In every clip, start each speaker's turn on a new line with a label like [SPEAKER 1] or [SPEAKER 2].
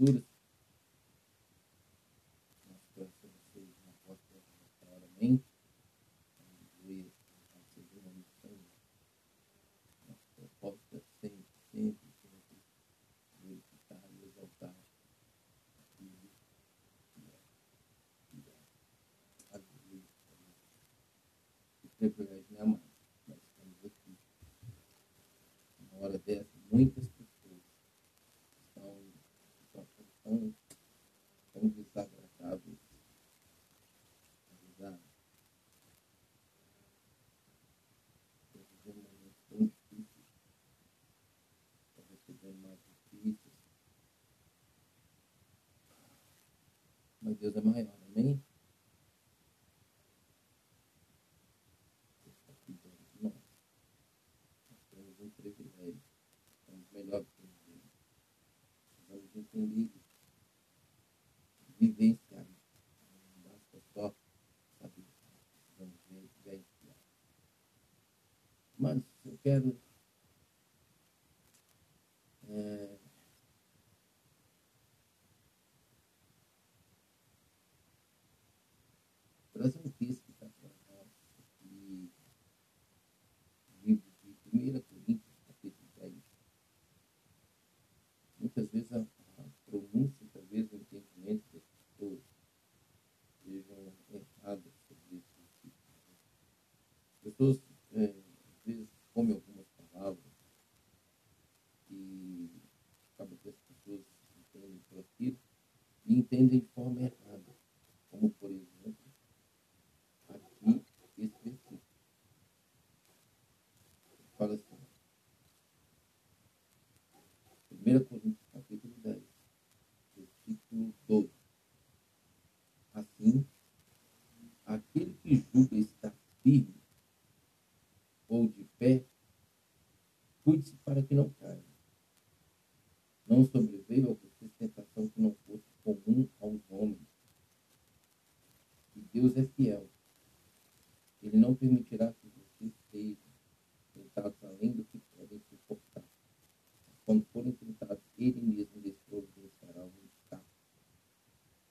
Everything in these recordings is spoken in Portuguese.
[SPEAKER 1] good Mas Deus é maior, amém? De nós. Nós temos um privilégio. Melhor ninguém. Precisamos entender. Vivenciar. Não basta só saber. Precisamos vivenciar. Mas eu quero é, trazer um texto que está para nós aqui, livro de 1 Coríntios, capítulo 10. Muitas vezes a, a pronúncia, talvez o entendimento das pessoas sejam erradas sobre esse versículo. As pessoas, é, às vezes, comem algumas palavras e acaba que as pessoas entendem por aquilo e entendem de forma errada. Como, por exemplo, aqui, esse versículo. Ele fala assim, 1 Coríntios capítulo 10, versículo 12. Assim, aquele que julga estar firme ou de pé, cuide-se para que não caia. Não sobreveio a você tentação que não fosse comum aos homens. E Deus é fiel. Ele não permitirá que vocês sejam tentados além do que podem suportar. Mas quando forem tentados, Ele mesmo lhes providenciará um escape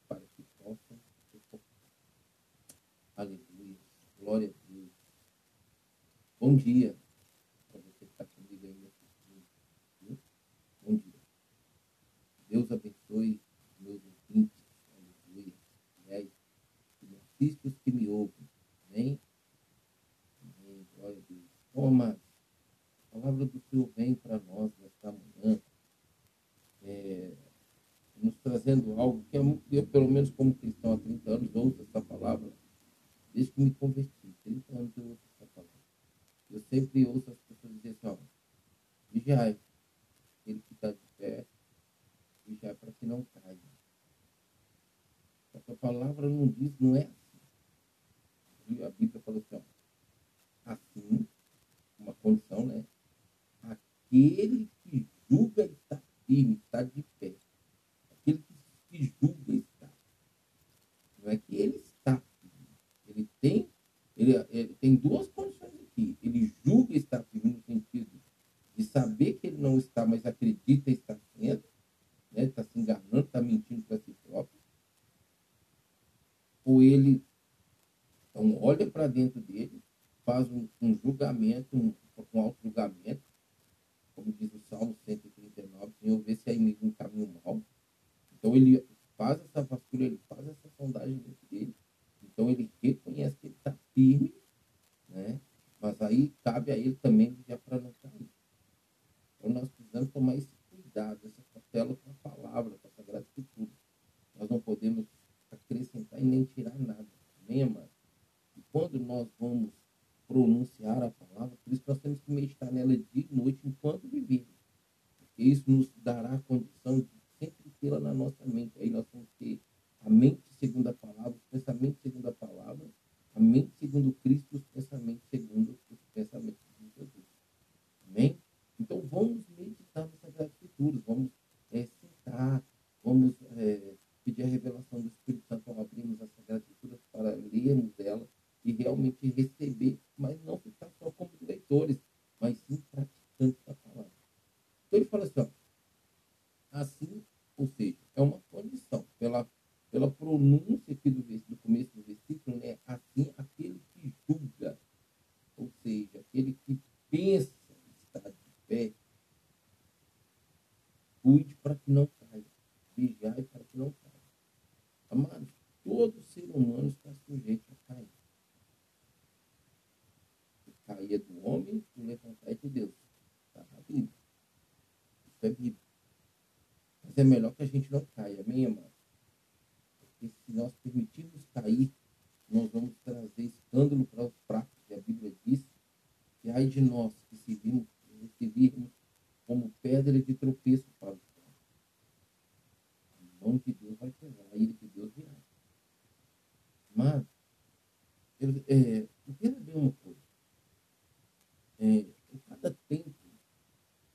[SPEAKER 1] para que possam suportar. Aleluia. Glória a Deus. Bom dia para você que está comigo aí nesse dia. viu? Bom dia. Deus abençoe os meus ouvintes. Aleluia. Aliás, que me assiste os que me ouvem. Amém? Amém. Glória a Deus. Bom, amados, a palavra do Senhor vem para nós nesta manhã, é, algo que é eu, pelo menos como cristão há 30 anos, ouço essa palavra desde que me converti. 30 anos eu ouço essa palavra. Eu sempre ouço as pessoas dizerem assim, ó, vigiai, ele que está de pé, vigiai para que não caia. Só que a palavra não diz, não é assim. A Bíblia fala assim, ó, assim, uma condição, né? Aquele que julga está firme, está de pé. Julga está. Não é que ele está. Ele tem, ele, ele tem duas condições aqui. Ele julga estar firme no sentido de saber que ele não está, mas acredita estar sendo, né? Está se enganando, está mentindo para si próprio. Ou ele então olha para dentro dele, faz um, um julgamento, um, um auto-julgamento, como diz o Salmo 139, Senhor, vê se há em mim um caminho mau. Então ele faz essa vasculha, ele faz essa sondagem dentro dele. Então ele reconhece que ele está firme, né? Mas aí cabe a ele também vigiar para não cair. Então nós precisamos tomar esse cuidado, essa cautela com a palavra, com a Sagrada Escritura. Nós não podemos acrescentar e nem tirar nada. Amém, amado? E quando nós vamos pronunciar a palavra, por isso nós temos que meditar nela dia e noite enquanto vivemos. Porque isso nos dará a condição de sempre tê-la na nossa mente. Aí nós vamos ter a mente segundo a palavra, os pensamentos segundo a palavra, a mente segundo Cristo, os pensamentos segundo os pensamentos de Jesus. Amém? Então vamos meditar nas Sagradas Escrituras, vamos é, sentar, vamos é, pedir a revelação do Espírito Santo ao abrirmos as Sagradas Escrituras para lermos ela e realmente receber, mas não ficar só como leitores, mas sim praticantes da palavra. Então ele fala assim, ó, assim, ou seja, é uma condição, pela, pela pronúncia aqui do, do começo do versículo, né? Assim, aquele que julga, ou seja, aquele que pensa estar de pé, cuide para que não caia, vigiai para que não caia. Amados, todo ser humano está sujeito a cair. O cair é do homem, o levantar é de Deus. Está na Bíblia. Isso é Bíblia. Mas é melhor que a gente não caia, amém, amado? Porque se nós permitirmos cair, nós vamos trazer escândalo para os pratos. E a Bíblia diz que ai de nós que servimos, servirmos como pedra de tropeço para os. A mão de Deus vai pesar, a ira de Deus virá. Mas, eu, é, quero ver uma coisa. É, cada tempo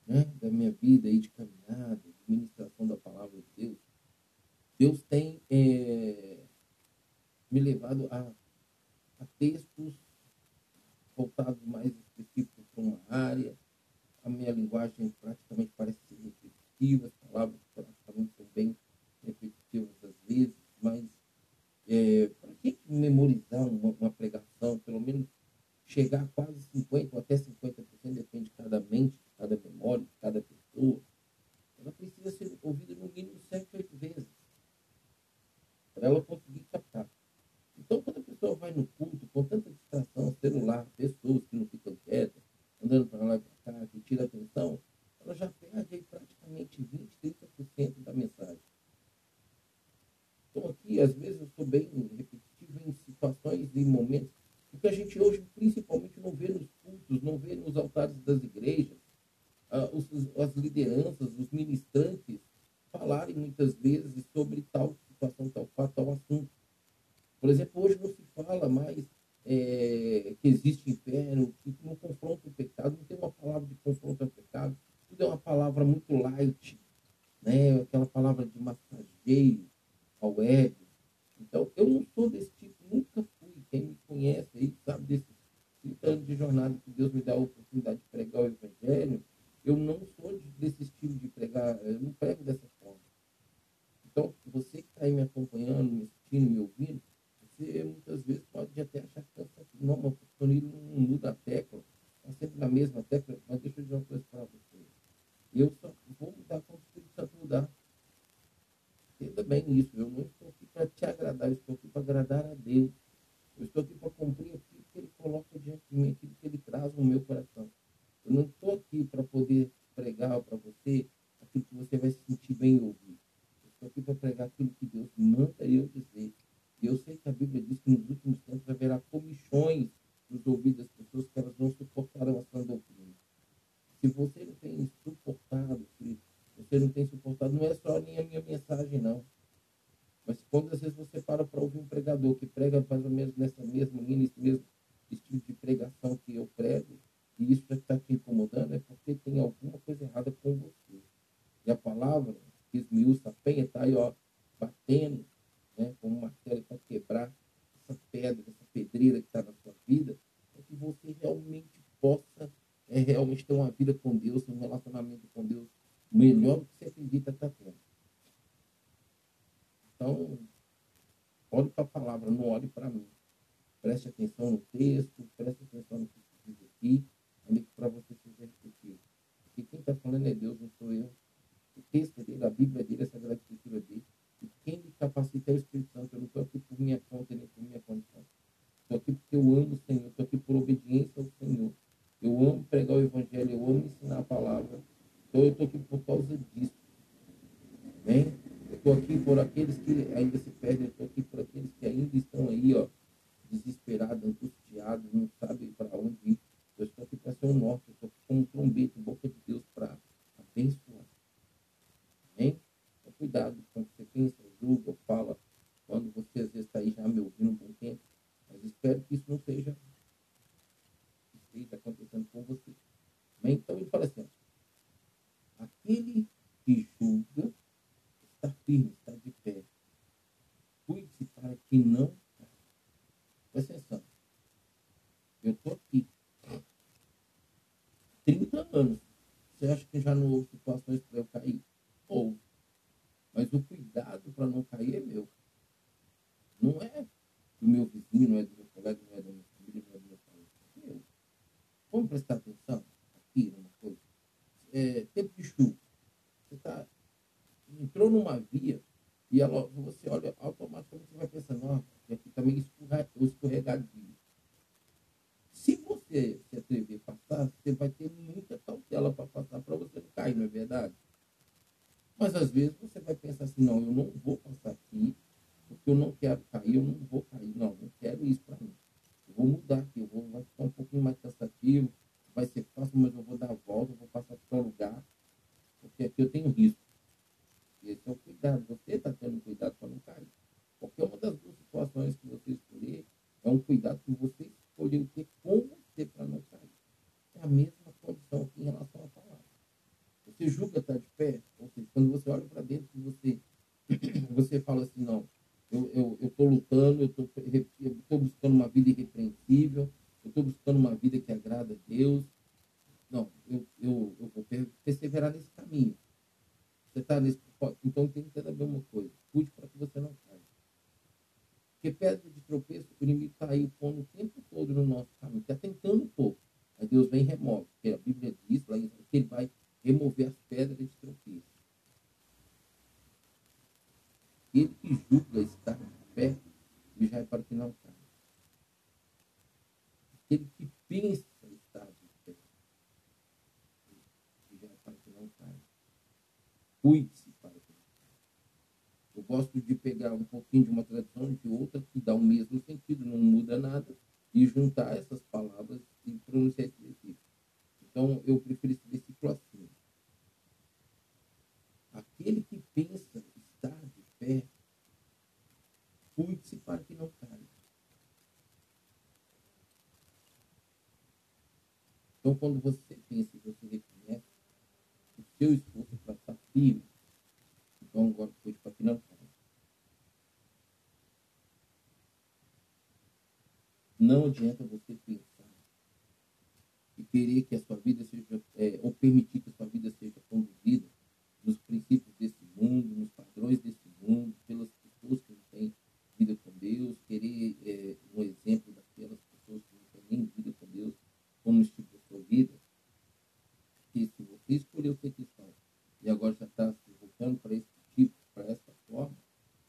[SPEAKER 1] né, da minha vida aí de caminhada, de ministração da palavra de Deus, Deus tem é, me levado a, a textos voltados mais específicos para uma área. A minha linguagem praticamente parece repetitiva, as palavras praticamente são bem repetitivas às vezes, mas é, para gente memorizar uma, uma, pregação, pelo menos chegar a quase 50% ou até 50%, depende de cada mente, de cada memória, de cada pessoa, ela precisa ser ouvida no mínimo sete, oito vezes para ela conseguir captar. Então, quando a pessoa vai no culto com tanta distração, celular, pessoas que não ficam quietas, andando para lá para cá, que tira atenção, ela já perde praticamente 20%, 30% da mensagem. Então, aqui, às vezes, eu sou bem repetitivo em situações e momentos que a gente hoje, principalmente, não vê nos cultos, não vê nos altares das igrejas, ah, as lideranças, os ministrantes falarem muitas vezes sobre tal situação, tal fato, tal assunto. Por exemplo, hoje não se fala mais é, que existe inferno, que não confronta o pecado, não tem uma palavra de confronto ao pecado, tudo é uma palavra muito light, né? aquela palavra de massageio ao ego. Então, eu não sou desse tipo, nunca fui. Quem me conhece aí sabe desses 30 anos de jornada que Deus me dá a oportunidade de pregar o Evangelho. Eu não sou desse estilo de pregar, eu não prego dessa forma. Então, você que está aí me acompanhando, me assistindo, me ouvindo, você muitas vezes pode até achar que cansativo. Não, mas o Tonilo não muda a tecla, está sempre na mesma tecla. Mas deixa eu dizer uma coisa para você. Eu só vou mudar quando o Espírito Santo mudar. Entenda bem isso. Eu não estou aqui para te agradar, eu estou aqui para agradar a Deus. Eu estou aqui para cumprir aquilo que Ele coloca diante de mim, aquilo que Ele traz no meu coração. Eu não estou aqui para poder pregar para você aquilo que você vai se sentir bem ouvir. Eu estou aqui para pregar aquilo que Deus manda eu dizer. E eu sei que a Bíblia diz que nos últimos tempos haverá comichões nos ouvidos das pessoas que elas não suportarão a sã doutrina. Se você não tem suportado, se você não tem suportado, não é só nem a minha mensagem, não. Mas quando às vezes você para para ouvir um pregador que prega mais ou menos nessa mesma linha, nesse mesmo estilo de pregação que eu prego, e isso está te incomodando, é porque tem alguma coisa errada com você. E a palavra que esmiuça a penha está aí, ó, batendo, né, como um martelo para quebrar essa pedra, essa pedreira que está na sua vida, para que você realmente possa é, realmente ter uma vida com Deus, um relacionamento com Deus melhor do que você acredita estar tá tendo. Então, olhe para a palavra, não olhe para mim. Preste atenção no texto, preste atenção no que se diz aqui, que para você seja repetido. Porque quem está falando é Deus, não sou eu. O texto é dele, a Bíblia é dele, a Sagrada Escritura é dele. E quem me capacita é o Espírito Santo. Eu não estou aqui por minha conta nem por minha condição. Estou aqui porque eu amo o Senhor, estou aqui por obediência ao Senhor. Eu amo pregar o Evangelho, eu amo ensinar a palavra. Então eu estou aqui por causa disso. Amém? Eu estou aqui por aqueles que ainda se perdem, eu estou aqui por aqueles que ainda estão aí, ó, desesperados, angustiados, não sabem para onde ir. Eu estou aqui para ser um norte, eu estou como um trombete, boca de Deus para abençoar. Amém? Então, cuidado com o que você pensa, julga, fala, quando você às vezes está aí já me ouvindo um bom tempo. Mas espero que isso não seja esteja acontecendo com você. Amém? Então ele fala assim, aquele que julga está firme, está de pé. Cuide-se para que não Presta atenção. Eu estou aqui. 30 anos. Você acha que já não houve situações para eu cair? Ou. Mas o cuidado para não cair é meu. Não é do meu vizinho, não é do meu colega, não é da minha família, não é do meu pai. É meu. Vamos prestar atenção aqui numa coisa. É, tempo de chuva. Você tá, entrou numa via e ela, você olha, automaticamente você vai pensando, nossa, aqui está meio escorregadio. Se você se atrever a passar, você vai ter muita cautela para passar para você não cair, não é verdade? Mas às vezes você vai pensar assim, não, eu não vou passar aqui, porque eu não quero cair, eu não vou cair. Não, não quero isso para mim. Eu vou mudar aqui, eu vou, vai ficar um pouquinho mais cansativo, vai ser fácil, mas eu vou dar a volta, eu vou passar para outro lugar, porque aqui eu tenho risco. Esse é o cuidado. Você está tendo cuidado para não cair. Qualquer uma das duas situações que você escolher é um cuidado que você escolheu ter com você para não cair. É a mesma condição aqui em relação à palavra. Você julga estar de pé, ou seja, quando você olha para dentro de você, você fala assim, não, eu estou lutando, eu estou buscando uma vida irrepreensível, eu estou buscando uma vida que agrada a Deus. Não, eu, eu, eu vou perseverar nesse caminho. Você está nesse. Então tem que ter a mesma coisa. Cuide para que você não caia. Porque pedra de tropeço, o inimigo está aí pondo o tempo todo no nosso caminho, está tentando um pouco. Mas Deus vem e remove. Porque a Bíblia diz lá que ele vai remover as pedras de tropeço. Ele que julga estar pé, já é para que não caia. Aquele que pensa estar de pé, já é para que não caia. Cuide-se para. Eu gosto de pegar um pouquinho de uma tradição de outra que dá o mesmo sentido, não muda nada, e juntar essas palavras e pronunciar esse versículo. Então, eu prefiro esse versículo assim. Aquele que pensa estar de pé, cuide-se para que não caia. Então, quando você pensa e você reconhece o seu esforço firme, então agora cuide para caia. Não adianta você pensar e querer que a sua vida seja, é, ou permitir que a sua vida seja conduzida nos princípios desse mundo, nos padrões desse mundo, pelas pessoas que não têm vida com Deus, querer é, um exemplo daquelas pessoas que não têm nem vida com Deus como estilo da sua vida. Porque se você escolheu ser cristão e agora já está se voltando para esse tipo, para essa forma,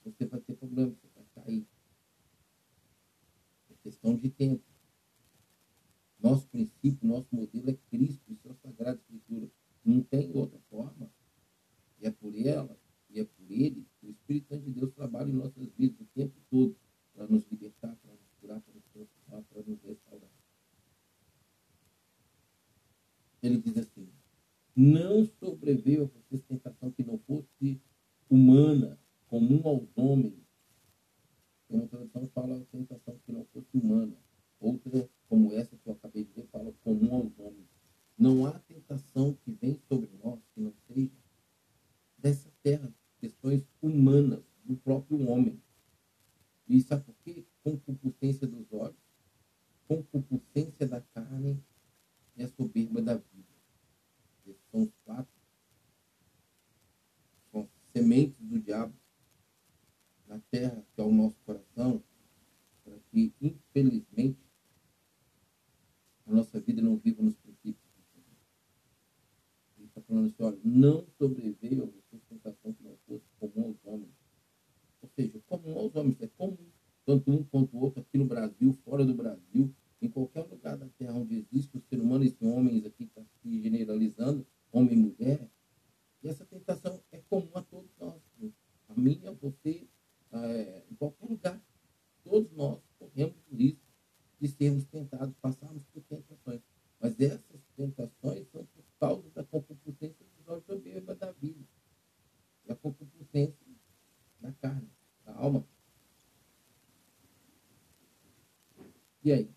[SPEAKER 1] você vai ter problema, você vai cair. É questão de tempo. Nosso princípio, nosso modelo é Cristo, isso é a Sagrada Escritura. Não tem outra forma. E é por ela, e é por ele, que o Espírito Santo de Deus trabalha em nossas vidas o tempo todo para nos libertar, para nos curar, para nos transformar, para nos restaurar. Ele diz assim: Não sobreveio a vocês tentação que não fosse humana, comum aos homens. Tem uma tradução que fala tentação que não fosse humana. Outra, como essa que eu acabei de ver, fala comum aos homens. Não há tentação que vem sobre nós que não seja dessa terra, questões humanas do próprio homem. E sabe por quê? Concupiscência dos olhos, concupiscência da carne e a soberba da vida. Esses são os quatro são sementes do diabo na terra, que é o nosso coração, para que, infelizmente, a nossa vida não viva nos princípios. Ele está falando assim, olha, não sobreveio a você tentação que não fosse comum aos homens. Ou seja, comum aos homens, é comum, tanto um quanto o outro, aqui no Brasil, fora do Brasil, em qualquer lugar da terra onde existe o ser humano, esse homens aqui está se generalizando, homem e mulher, e essa tentação é comum a todos nós. A minha, você, é, em qualquer lugar. Todos nós corremos o risco de sermos tentados, passarmos por tentações. Mas essas tentações são por causa da concupiscência dos olhos soberba da vida. E a concupiscência da carne, da alma. E aí?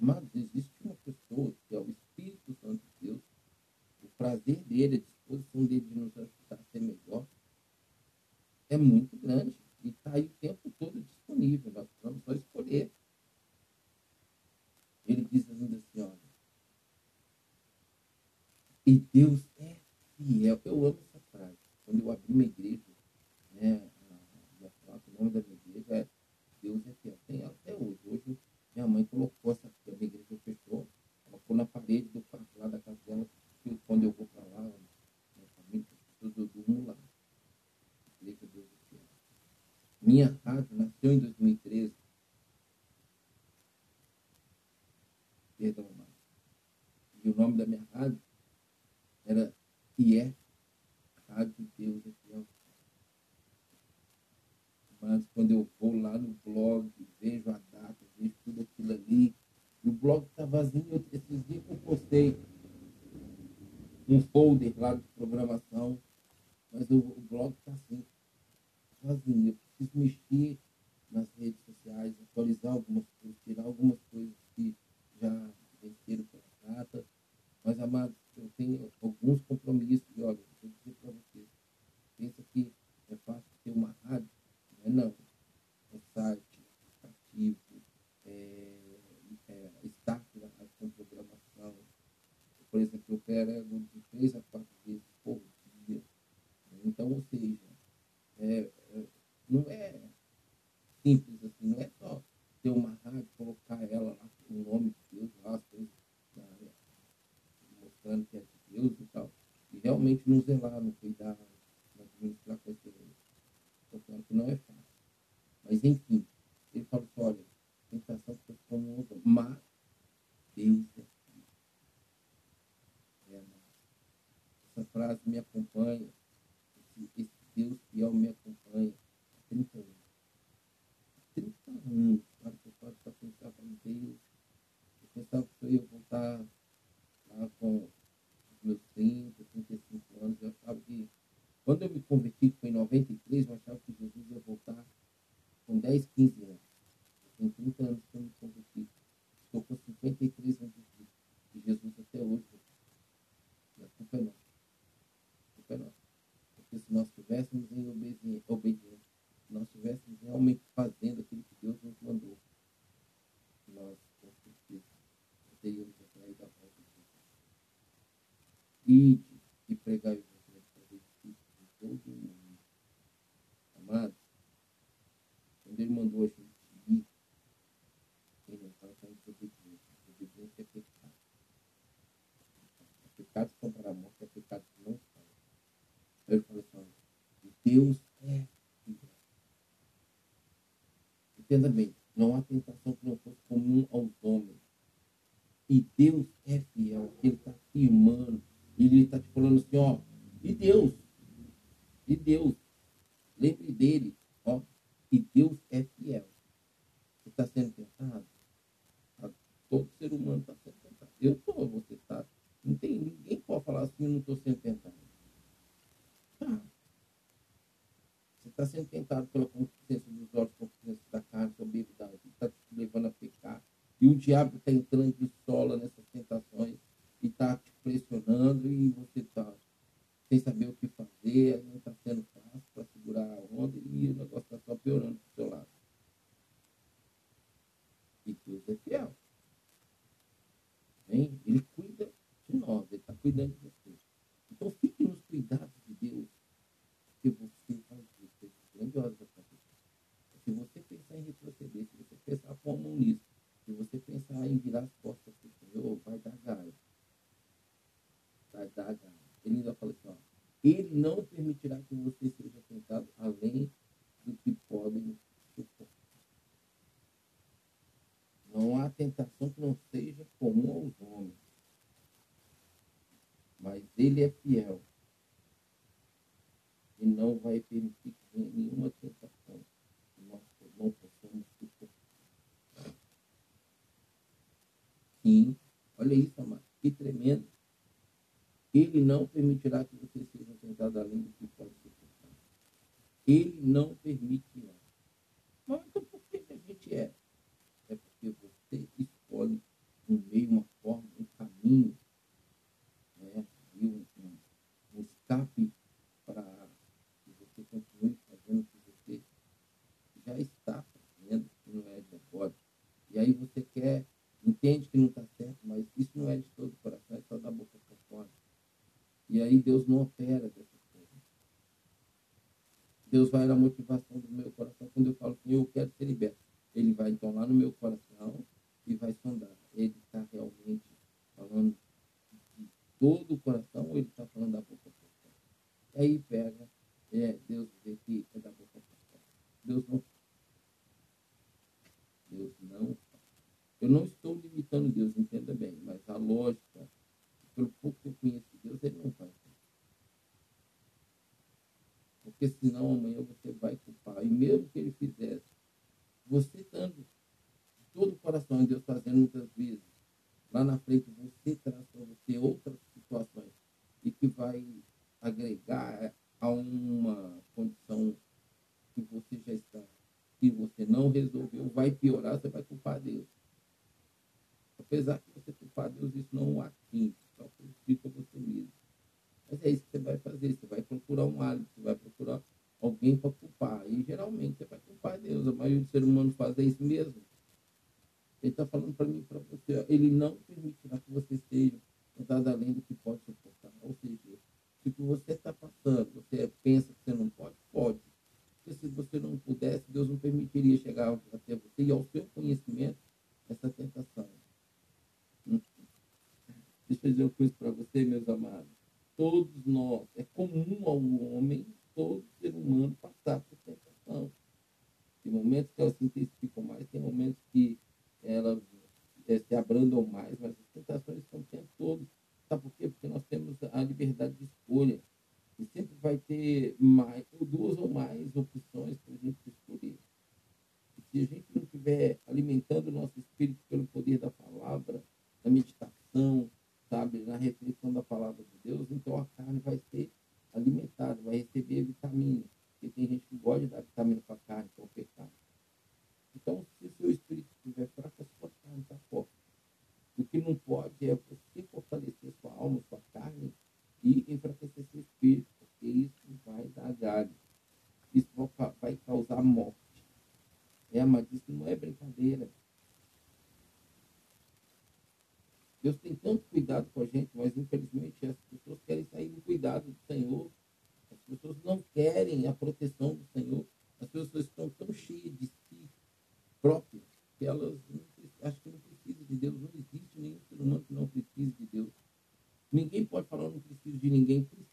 [SPEAKER 1] Amados, existe uma pessoa que é o Espírito Santo de Deus, o prazer dele, a disposição dele de nos ajudar a ser melhor, é muito grande e está aí o tempo todo disponível. Nós precisamos só escolher. ele diz ainda assim, olha, e Deus é fiel. Eu amo essa frase. Quando eu abri minha igreja, né, minha placa, o nome da minha igreja é Deus é fiel. Tem até hoje. Hoje minha mãe colocou essa, a minha igreja fechou, colocou na parede do quarto lá da casa dela, quando eu vou para lá, minha família, as pessoas, eu durmo lá. Igreja Deus é fiel. Minha em 2013. Perdão, mas. E o nome da minha rádio era e é Rádio Deus é Fiel. Mas quando eu vou lá no blog, vejo a data, vejo tudo aquilo ali, e o blog está vazio. Esses dias eu postei um folder lá de programação, mas o, o blog está assim, vazio. Eu preciso mexer nas redes sociais, atualizar algumas coisas, tirar algumas coisas que já venceram pela data. Mas, amados, eu tenho alguns compromissos. E olha, vou dizer para vocês: pensa que é fácil ter uma rádio? Não é, não. É site, aplicativo, é, é, start na rádio com programação. Por exemplo, eu quero de três a quatro vezes por dia. Então, ou seja, é, é, não é simples assim, não é só ter uma rádio, colocar ela lá, o nome de Deus lá, as coisas mostrando que é de Deus e tal, e realmente não zelar, não cuidar, não administrar com excelência. Estou falando que não é fácil. Mas, enfim, ele fala assim, olha, tentação que eu como outra, mas Deus é fiel. É, essa frase me acompanha, esse, esse Deus fiel me acompanha há 30 anos. 30 anos, sabe, que eu falo para pensar, Deus, eu pensava que eu ia voltar lá com os meus 30, 35 anos, eu achava que, quando eu me converti, que foi em 93, eu achava que Jesus ia voltar com 10, 15 anos. Tem 30 anos que eu me converti. Estou com 53 anos de vida. E Jesus até hoje. E a culpa é nossa. A culpa é nossa. Porque se nós estivéssemos em obediência, se nós estivéssemos realmente fazendo aquilo que Deus nos mandou, nós, com certeza, teríamos atraído a volta de Jesus. Ide e pregar o Evangelho para discípulos de todo o mundo. Amados, quando ele mandou a gente ir, ele não estava falando de obediência. Obediência é pecado. É pecado que para a morte, é pecado que não sai. Aí ele falou assim, Deus é. Entenda bem, não há tentação que não fosse comum aos homens. E Deus é fiel. Ele está afirmando. Ele está te falando assim, ó. E Deus? E Deus? Lembre dele, ó. E Deus é fiel. Você está sendo tentado? Todo ser humano está sendo tentado. Eu estou, você está. Não tem, ninguém pode falar assim, eu não estou sendo tentado. Tá. Está sendo tentado pela consciência dos olhos, consciência da carne, soberba, está te levando a pecar. E o diabo está entrando de sola nessas tentações e está te pressionando e você está sem saber o que fazer, não está sendo fácil para segurar a onda e o negócio está só piorando para o seu lado. E Deus é fiel. Bem, ele cuida de nós, ele está cuidando de você. Então fique nos cuidados de Deus, porque você vai ver coisas grandiosas acontecer. Se você pensar em retroceder, se você pensar como nisso, se você pensar em virar as costas para o Senhor, vai dar galho. Vai dar galho. Ele ainda fala assim, ó, ele não permitirá que você seja tentado além do que podem suportar. Não há tentação que não seja comum aos homens. Mas ele é fiel. E não vai permitir que venha nenhuma tentação que nós não possamos suportar. Sim, olha isso, amado. Que tremendo. Ele não permitirá que você seja tentado além do que pode suportar. Ele não permitirá. Mas então por que a gente é? É porque você escolhe um meio, uma forma, um caminho, né? e um, um, um escape para que você continue fazendo o que você já está fazendo, que não é de agora. E aí você quer, entende sente que não está certo, mas isso não é de todo o coração, é só da boca para fora. E aí Deus não opera dessa forma. Deus vai na motivação do meu coração. Quando eu falo que eu quero ser liberto, Ele vai então lá no meu coração e vai sondar. Ele está realmente falando de todo o coração ou ele está falando da boca para? E aí pega, é, Deus vê que é da boca para. Deus não Deus não Eu não estou limitando Deus, entenda bem, mas a lógica, pelo pouco que eu conheço de Deus, ele não faz Porque senão amanhã você vai culpar. E mesmo que ele fizesse, você estando de todo o coração, Deus fazendo muitas vezes, lá na frente você traz para você outras situações e que vai agregar a uma condição que você já está que você não resolveu, vai piorar, você vai culpar Deus. Apesar que você culpar Deus, isso não atinge, só prejudica você mesmo. Mas é isso que você vai fazer, você vai procurar um você vai procurar alguém para culpar. E geralmente você vai culpar Deus. A maioria do ser humano faz isso mesmo. Ele está falando para mim para você, ele não permitirá que você seja tentado além do que pode suportar. Ou seja, se você está passando, você pensa que você não pode, pode porque se você não pudesse, Deus não permitiria chegar até você e ao seu conhecimento essa tentação. Deixa eu dizer uma coisa para você, meus amados. Todos nós, é comum ao homem, todo ser humano passar por tentação. Tem momentos que elas se intensificam mais, tem momentos que elas é, se abrandam mais, mas as tentações estão o tempo todo. Sabe por quê? Porque nós temos a liberdade de escolha. E sempre vai ter mais, duas ou mais opções para a gente escolher. E se a gente não estiver alimentando o nosso espírito pelo poder da palavra, da meditação, sabe, na reflexão da palavra de Deus, então a carne vai ser alimentada, vai receber vitamina. Porque tem gente que gosta de dar vitamina para a carne, que é o pecado. Então, se o seu espírito estiver fraco, a sua carne está forte. O que não pode é você fortalecer sua alma, sua carne, e enfraquecer seu espírito, porque isso vai dar galho. Isso vai causar morte. É, mas isso não é brincadeira. Deus tem tanto cuidado com a gente, mas infelizmente as pessoas querem sair do cuidado do Senhor. As pessoas não querem a proteção do Senhor. As pessoas estão tão cheias de si próprias que elas acham que não precisam de Deus. Não existe nenhum ser humano que não precise de Deus. Ninguém pode de ninguém, precisa.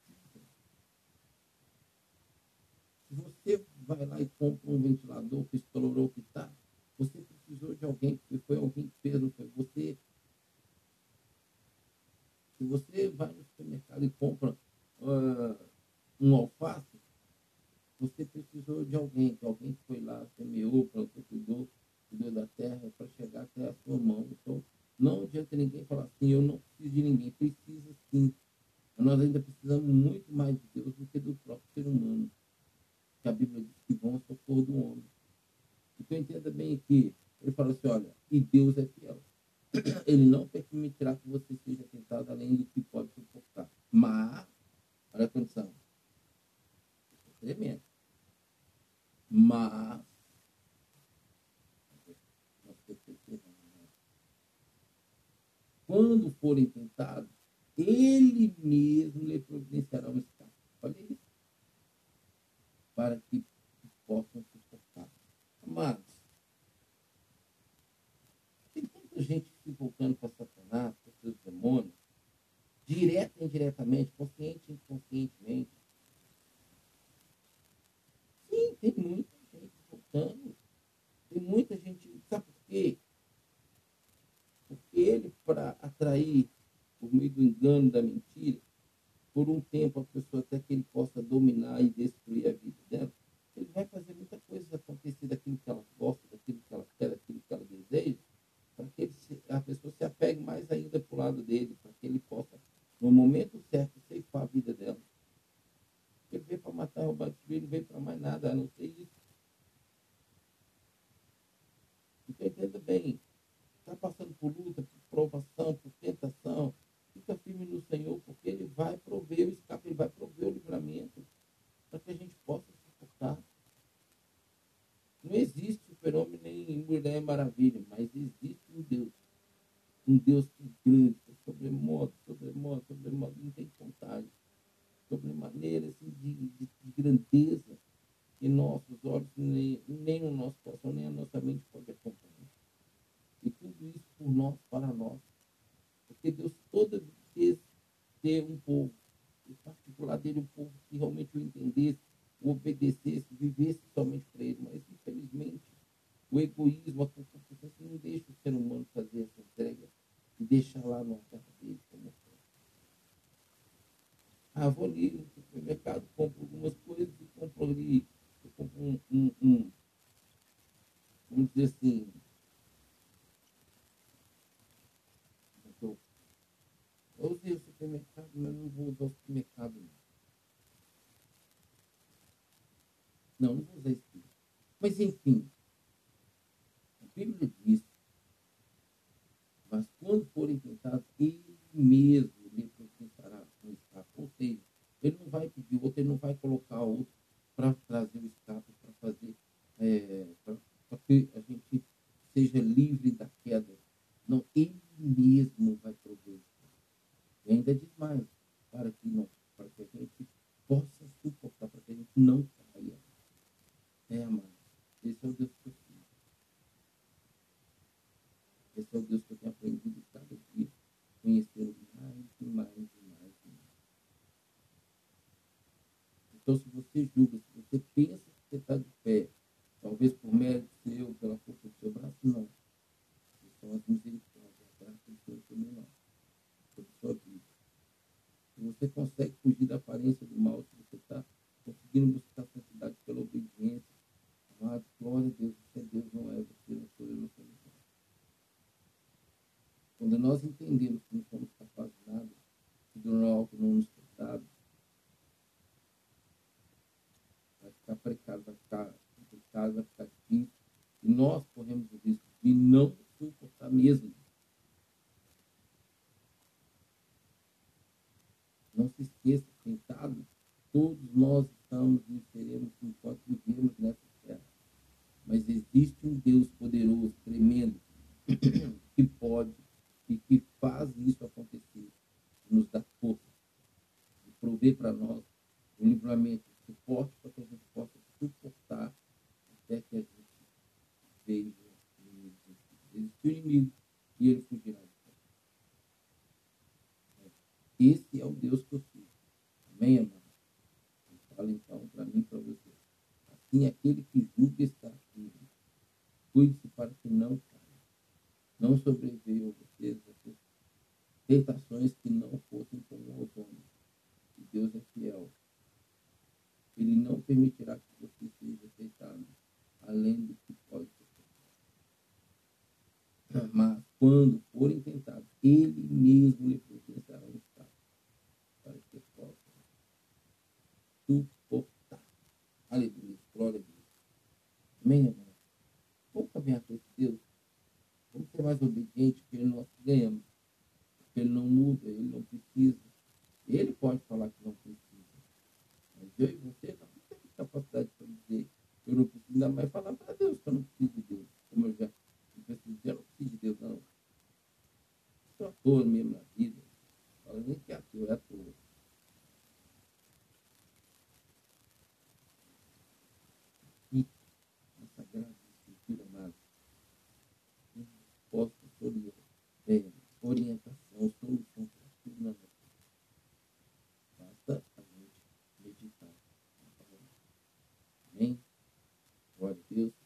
[SPEAKER 1] Se você vai lá e compra um ventilador que estourou que está, você precisou de alguém, porque foi alguém que fez, não foi você. Se você vai no supermercado e compra uh, um alface, você precisou de alguém, que alguém que foi lá, semeou, plantou, cuidou, cuidou da terra para chegar até a sua mão. Então, não adianta ninguém falar assim, eu não preciso de ninguém. Precisa sim. Nós ainda precisamos muito mais de Deus do que do próprio ser humano. Que a Bíblia diz que vão socorro do homem. Então entenda bem que ele fala assim, olha, e Deus é fiel. Ele não permitirá que você seja tentado além do que pode suportar. Mas, olha a condição. É tremendo. Mas quando forem tentados, ele mesmo lhe providenciará um escape. Olha isso. Para que possam suportar. Amados, tem tanta gente se voltando para Satanás, para seus demônios, direta e indiretamente, consciente e inconscientemente. Sim, tem muita gente voltando. Tem muita gente. Sabe por quê? ele, para atrair, por meio do engano, da mentira, por um tempo a pessoa até que ele possa dominar e destruir a vida dela, ele vai fazer muita coisa acontecer daquilo que ela gosta, daquilo que ela quer, daquilo que ela deseja, para que se, a pessoa se apegue mais ainda para o lado dele, para que ele possa, no momento certo, ceifar a vida dela. Ele veio para matar, roubar, destruir, não veio para mais nada, a não ser isso. Então entenda bem, está passando por luta, por provação, por tentação, fica firme no Senhor, porque Ele vai prover o escape, Ele vai prover o livramento, para que a gente possa suportar. Não existe super-homem nem mulher maravilha, mas existe um Deus um Deus que é grande, que é sobremodo, sobremodo, sobremodo, não tem contagem, maneira assim, de, de, de grandeza que nossos olhos, nem, nem o nosso coração, nem a nossa mente pode acompanhar. E tudo isso por nós, para nós. Porque Deus toda vez ter um povo, em particular dele um povo que realmente o entendesse, o obedecesse, vivesse somente para ele. Mas, infelizmente, o egoísmo, a concupiscência não deixa o ser humano fazer essa entrega e deixar lá no altar dele como No supermercado, compro algumas coisas e compro ali, eu compro um, um, um vamos dizer assim, eu usei o supermercado, mas não vou usar o supermercado não. Não, não vou usar isso. Mas enfim, Bíblia diz, mas quando forem tentados, ele mesmo lhe proporcionará um escape. Ou seja, ele não vai pedir outro, ele não vai colocar outro para trazer o escape, para fazer, é, para que a gente seja livre da queda. Não, ele mesmo vai prover. E ainda diz mais, para que, não, para que a gente possa suportar, para que a gente não caia. É, amado. Esse é o Deus que eu esse é o Deus que eu tenho aprendido cada dia, conhecendo mais e mais e mais e mais. Então, se você julga, se você pensa que você está de pé, talvez por mérito seu, pela força do seu braço, não. São as misericórdias, a graça do Senhor sobre nós, sobre sua vida. Se você consegue fugir da aparência do mal, se você está conseguindo buscar a santidade pela obediência, amado, glória a Deus, você é Deus, não é você, não sou eu, não sou eu. Quando nós entendemos que não somos capazes de nada, que do alto não nos foi dado, vai ficar precário, vai ficar complicado, vai ficar difícil. E nós corremos o risco de não suportar mesmo. Não se esqueça, sentado, todos nós estamos e seremos enquanto vivemos nessa terra. Mas existe um Deus poderoso, tremendo, que pode e que faz isso acontecer, nos dá força, e prover para nós o livramento, o suporte para que a gente possa suportar até que a gente veja o inimigo. E ele fugirá nós. Esse é o Deus que eu sirvo. Amém, amado? Fala então para mim e para você. Assim, aquele que julga está. Cuide-se para que não não sobreveio a vocês tentações que não fossem como aos homens. E Deus é fiel. Ele não permitirá que você seja tentado além do que pode ser Mas quando forem tentados, Ele mesmo lhe providenciará um estado para que possa suportar. Aleluia. Glória a Deus. Amém, irmão? Caminhar com esse Deus Vamos ser mais obedientes, porque nós ganhamos. Porque ele não muda, ele não precisa. Ele pode falar que não precisa. Mas eu e você não temos capacidade para dizer eu não preciso ainda mais falar para Deus que eu não preciso de Deus. Como eu já dizer, eu não preciso de Deus, não. Estou à toa mesmo na vida. Fala nem que é à toa, é à todo é, orientação, solução para tudo na nossa vida. Basta a gente meditar na palavra. Amém? Glória a Deus.